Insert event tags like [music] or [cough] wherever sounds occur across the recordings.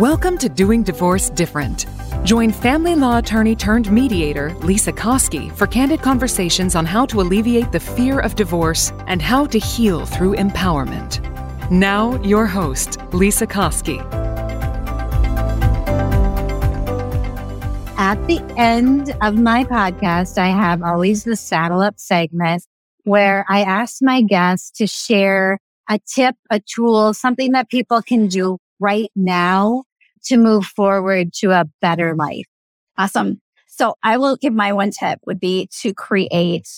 Welcome to Doing Divorce Different. Join family law attorney turned mediator Lesa Koski for candid conversations on how to alleviate the fear of divorce and how to heal through empowerment. Now, your host, Lesa Koski. At the end of my podcast, I have always the saddle up segment where I ask my guests to share a tip, a tool, something that people can do right now to move forward to a better life. Awesome. So I will give my one tip would be to create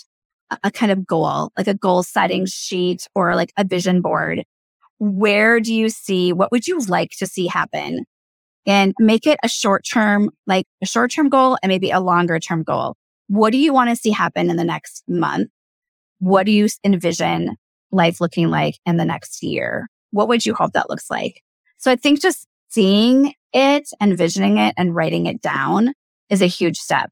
a, kind of goal, like a goal setting sheet or like a vision board. Where do you see, what would you like to see happen? And make it a short term, like a short term goal and maybe a longer term goal. What do you want to see happen in the next month? What do you envision life looking like in the next year? What would you hope that looks like? So I think just seeing it and visioning it and writing it down is a huge step.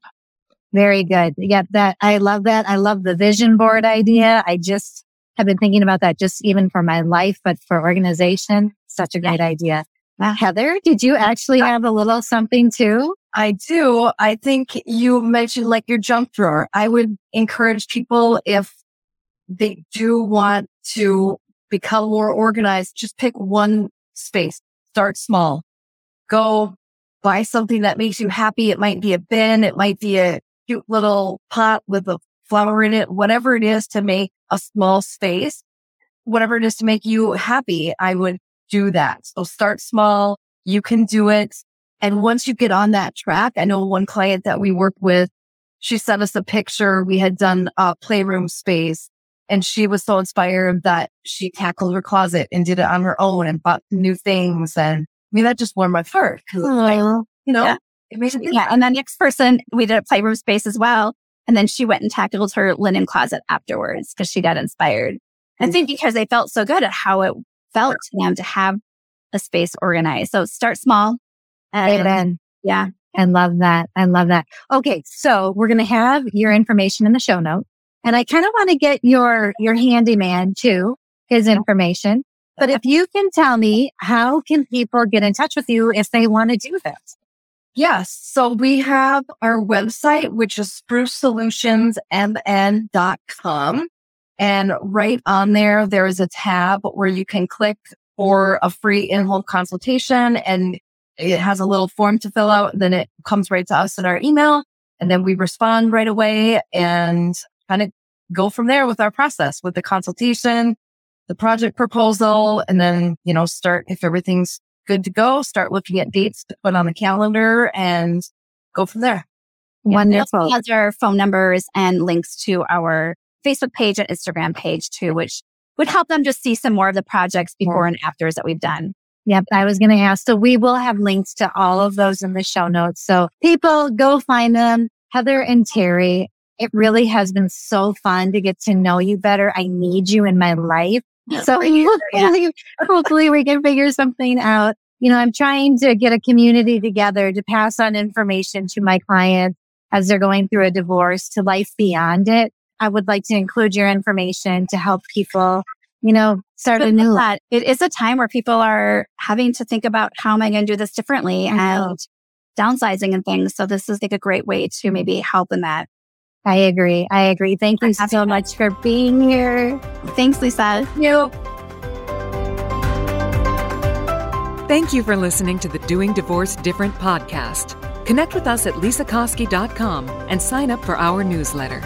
Very good. Yeah, that I love that. I love the vision board idea. I just have been thinking about that just even for my life, but for organization, such a great yeah. idea. Now, Heather, did you actually have a little something too? I do. I think you mentioned like your junk drawer. I would encourage people if they do want to become more organized, just pick one space start small. Go buy something that makes you happy. It might be a bin. It might be a cute little pot with a flower in it, whatever it is to make a small space, whatever it is to make you happy. I would do that. So start small. You can do it. And once you get on that track, I know one client that we worked with, she sent us a picture. We had done a playroom space and she was so inspired that she tackled her closet and did it on her own and bought new things. And I mean, that just warmed my heart. Like, you know, yeah. it made it yeah. And the next person, we did a playroom space as well. And then she went and tackled her linen closet afterwards because she got inspired. I mm. think because they felt so good at how it felt to them to have a space organized. So start small. And, Amen. Yeah. I love that. I love that. Okay. So we're going to have your information in the show notes. And I kind of want to get your, your handyman too, his information. But if you can tell me, how can people get in touch with you if they want to do this? Yes. So we have our website, which is sprucesolutionsmn.com. And right on there, there is a tab where you can click for a free in-home consultation and it has a little form to fill out. Then it comes right to us in our email and then we respond right away and kind of go from there with our process with the consultation, the project proposal, and then, you know, start if everything's good to go, start looking at dates to put on the calendar and go from there. Wonderful. Has our phone numbers and links to our Facebook page and Instagram page too, which would help them just see some more of the projects before and afters that we've done. Yep. I was going to ask. So we will have links to all of those in the show notes. So people go find them. Heather and Terri, it really has been so fun to get to know you better. I need you in my life. [laughs] So hopefully, hopefully we can figure something out. You know, I'm trying to get a community together to pass on information to my clients as they're going through a divorce to life beyond it. I would like to include your information to help people, you know, start a new life. It is a time where people are having to think about how am I going to do this differently and downsizing and things. So this is like a great way to maybe help in that. I agree. I agree. Thank you so much for being here. Thanks, Lesa. Thank you. Thank you for listening to the Doing Divorce Different podcast. Connect with us at lesakoski.com and sign up for our newsletter.